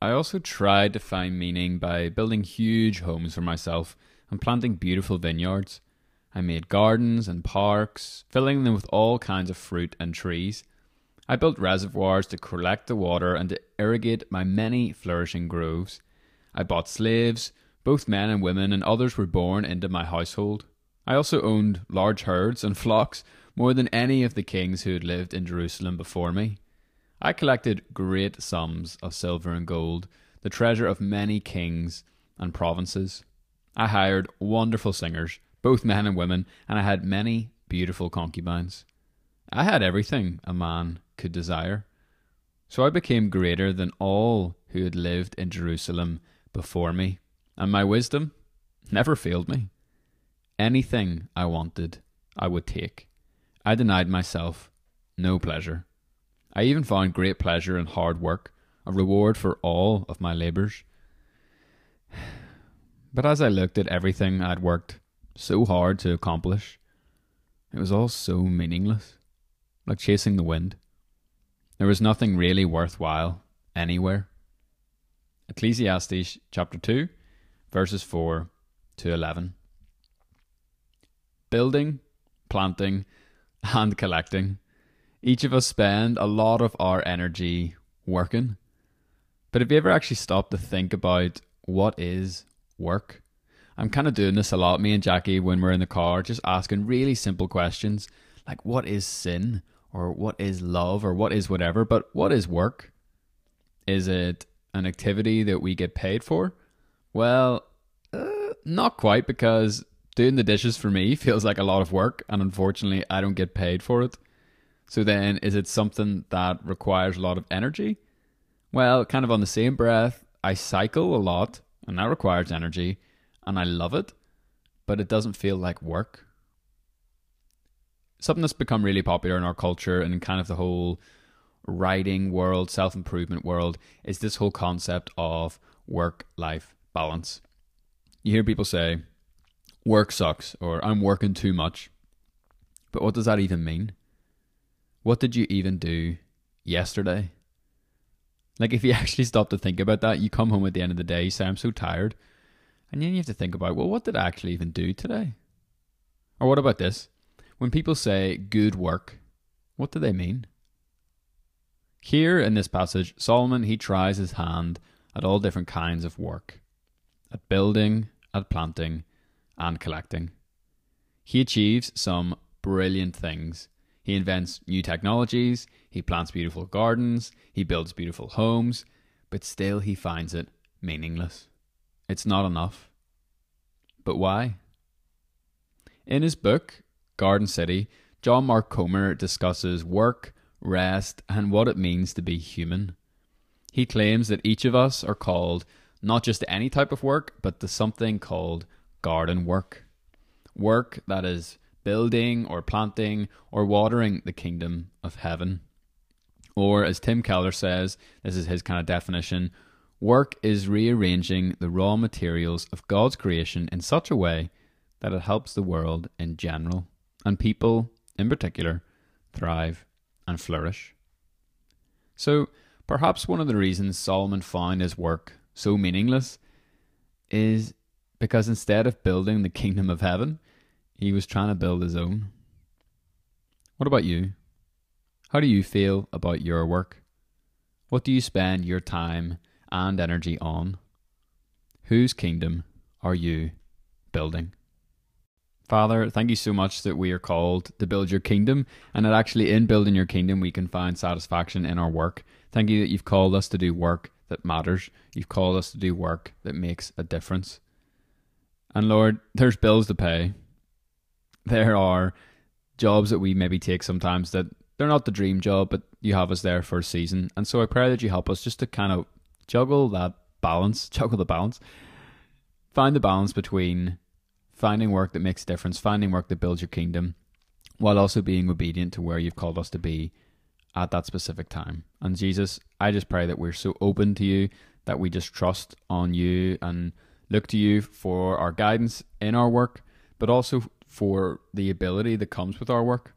I also tried to find meaning by building huge homes for myself and planting beautiful vineyards. I made gardens and parks, filling them with all kinds of fruit and trees. I built reservoirs to collect the water and to irrigate my many flourishing groves. I bought slaves, both men and women, and others were born into my household. I also owned large herds and flocks, more than any of the kings who had lived in Jerusalem before me. I collected great sums of silver and gold, the treasure of many kings and provinces. I hired wonderful singers, both men and women, and I had many beautiful concubines. I had everything a man could desire. So I became greater than all who had lived in Jerusalem before me, and my wisdom never failed me. Anything I wanted, I would take. I denied myself no pleasure. I even found great pleasure in hard work, a reward for all of my labours. But as I looked at everything I'd worked so hard to accomplish, it was all so meaningless, like chasing the wind. There was nothing really worthwhile anywhere. Ecclesiastes chapter 2, verses 4 to 11. Building, planting, and collecting each of us spend a lot of our energy working. But have you ever actually stopped to think about what is work? I'm kind of doing this a lot, me and Jackie, when we're in the car, just asking really simple questions like what is sin or what is love or what is whatever, but what is work? Is it an activity that we get paid for? Well, uh, not quite because doing the dishes for me feels like a lot of work and unfortunately I don't get paid for it. So then, is it something that requires a lot of energy? Well, kind of on the same breath, I cycle a lot, and that requires energy, and I love it, but it doesn't feel like work. Something that's become really popular in our culture and in kind of the whole writing world, self improvement world, is this whole concept of work life balance. You hear people say, work sucks, or I'm working too much. But what does that even mean? What did you even do yesterday? Like, if you actually stop to think about that, you come home at the end of the day, you say, I'm so tired. And then you have to think about, well, what did I actually even do today? Or what about this? When people say good work, what do they mean? Here in this passage, Solomon he tries his hand at all different kinds of work. At building, at planting, and collecting. He achieves some brilliant things he invents new technologies, he plants beautiful gardens, he builds beautiful homes, but still he finds it meaningless. It's not enough. But why? In his book, Garden City, John Mark Comer discusses work, rest, and what it means to be human. He claims that each of us are called not just to any type of work, but to something called garden work. Work that is building or planting or watering the kingdom of heaven. Or, as Tim Keller says, this is his kind of definition work is rearranging the raw materials of God's creation in such a way that it helps the world in general, and people in particular, thrive and flourish. So, perhaps one of the reasons Solomon found his work so meaningless is because instead of building the kingdom of heaven, he was trying to build his own. What about you? How do you feel about your work? What do you spend your time and energy on? Whose kingdom are you building? Father, thank you so much that we are called to build your kingdom, and that actually in building your kingdom we can find satisfaction in our work. Thank you that you've called us to do work that matters. You've called us to do work that makes a difference. And Lord, there's bills to pay there are jobs that we maybe take sometimes that they're not the dream job, but you have us there for a season. And so I pray that you help us just to kind of juggle that balance, juggle the balance, find the balance between finding work that makes a difference, finding work that builds your kingdom, while also being obedient to where you've called us to be at that specific time. And Jesus, I just pray that we're so open to you that we just trust on you and look to you for our guidance in our work, but also for the ability that comes with our work,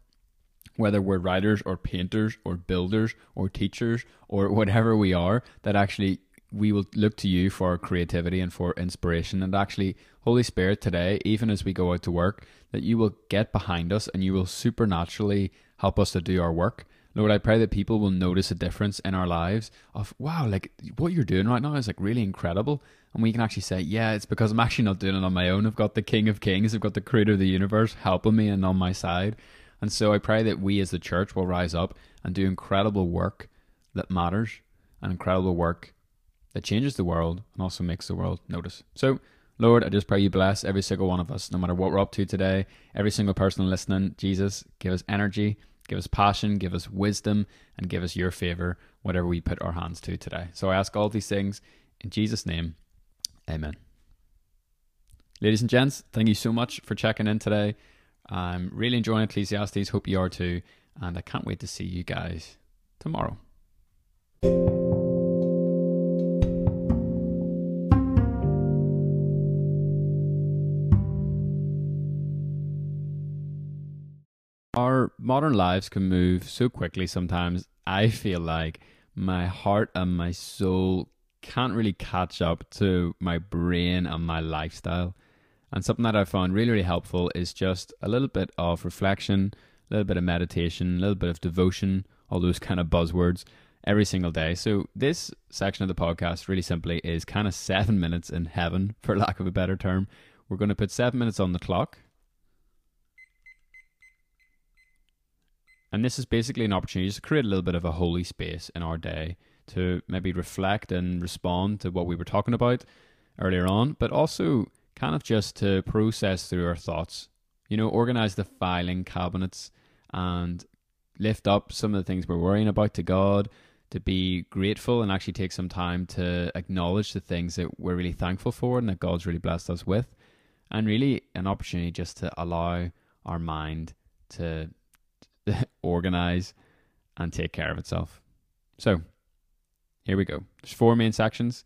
whether we're writers or painters or builders or teachers or whatever we are, that actually we will look to you for creativity and for inspiration. And actually, Holy Spirit, today, even as we go out to work, that you will get behind us and you will supernaturally help us to do our work. Lord, I pray that people will notice a difference in our lives of, wow, like what you're doing right now is like really incredible. And we can actually say, yeah, it's because I'm actually not doing it on my own. I've got the King of Kings, I've got the Creator of the universe helping me and on my side. And so I pray that we as the church will rise up and do incredible work that matters and incredible work that changes the world and also makes the world notice. So, Lord, I just pray you bless every single one of us, no matter what we're up to today, every single person listening. Jesus, give us energy, give us passion, give us wisdom, and give us your favor, whatever we put our hands to today. So I ask all these things in Jesus' name. Amen. Ladies and gents, thank you so much for checking in today. I'm really enjoying Ecclesiastes. Hope you are too. And I can't wait to see you guys tomorrow. Our modern lives can move so quickly sometimes. I feel like my heart and my soul can't really catch up to my brain and my lifestyle. And something that I found really, really helpful is just a little bit of reflection, a little bit of meditation, a little bit of devotion, all those kind of buzzwords every single day. So, this section of the podcast, really simply, is kind of seven minutes in heaven, for lack of a better term. We're going to put seven minutes on the clock. And this is basically an opportunity to create a little bit of a holy space in our day to maybe reflect and respond to what we were talking about earlier on, but also kind of just to process through our thoughts. You know, organize the filing cabinets and lift up some of the things we're worrying about to God, to be grateful and actually take some time to acknowledge the things that we're really thankful for and that God's really blessed us with. And really an opportunity just to allow our mind to organize and take care of itself. So, here we go. There's four main sections.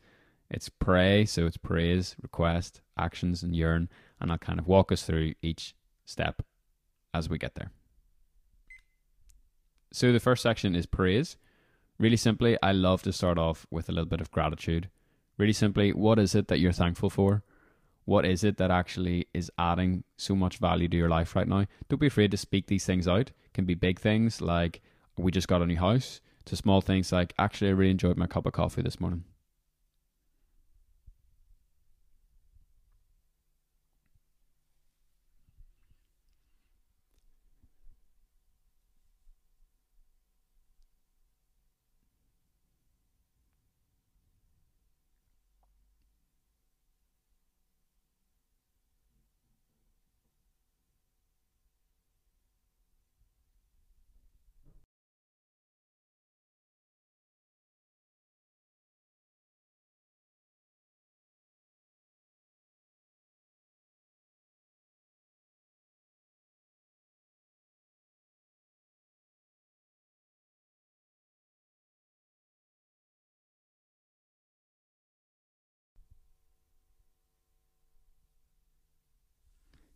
It's pray, so it's praise, request, actions, and yearn. And I'll kind of walk us through each step as we get there. So the first section is praise. Really simply, I love to start off with a little bit of gratitude. Really simply, what is it that you're thankful for? What is it that actually is adding so much value to your life right now? Don't be afraid to speak these things out. It can be big things like we just got a new house to small things like actually I really enjoyed my cup of coffee this morning.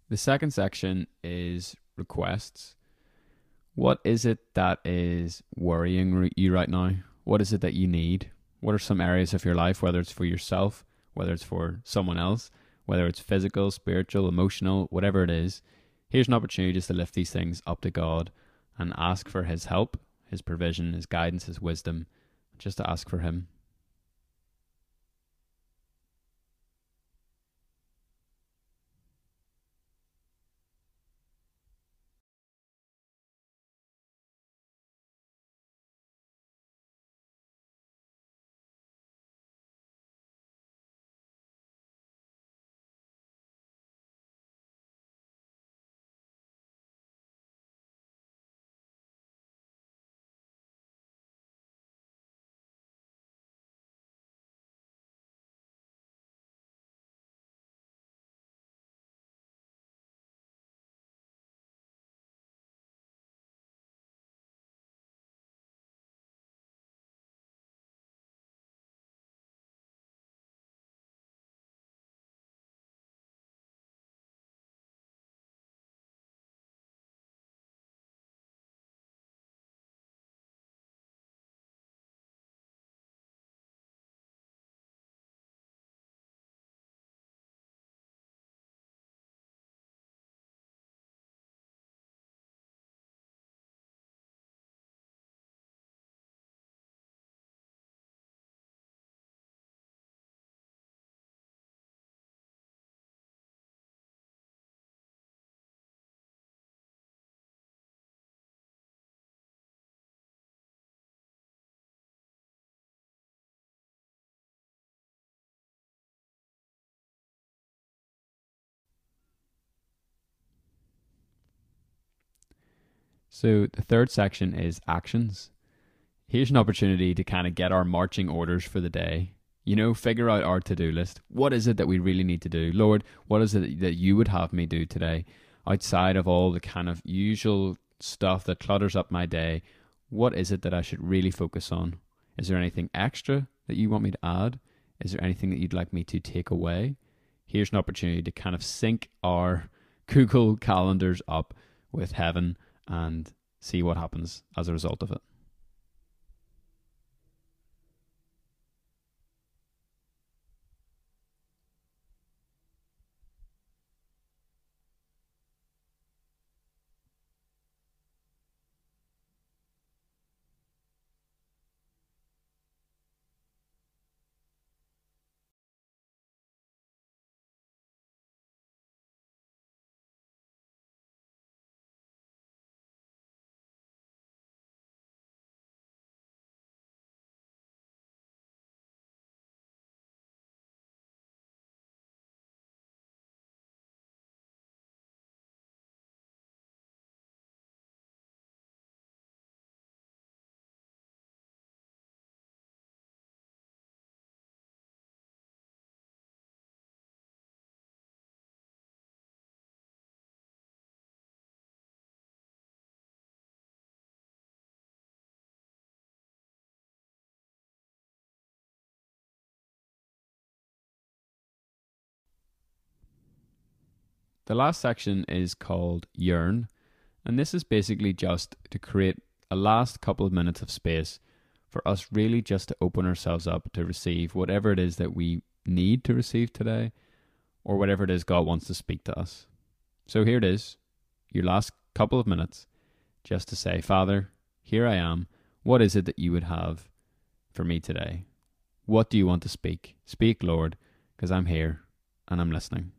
The second section is requests. What is it that is worrying you right now? What is it that you need? What are some areas of your life, whether it's for yourself, whether it's for someone else, whether it's physical, spiritual, emotional, whatever it is? Here's an opportunity just to lift these things up to God and ask for His help, His provision, His guidance, His wisdom, just to ask for Him. So the third section is actions. Here's an opportunity to kind of get our marching orders for the day. You know, figure out our to do list. What is it that we really need to do? Lord, what is it that you would have me do today? Outside of all the kind of usual stuff that clutters up my day, what is it that I should really focus on? Is there anything extra that you want me to add? Is there anything that you'd like me to take away? Here's an opportunity to kind of sync our Google calendars up with heaven and see what happens as a result of it. The last section is called Yearn, and this is basically just to create a last couple of minutes of space for us really just to open ourselves up to receive whatever it is that we need to receive today or whatever it is God wants to speak to us. So here it is, your last couple of minutes, just to say, Father, here I am. What is it that you would have for me today? What do you want to speak? Speak, Lord, because I'm here and I'm listening.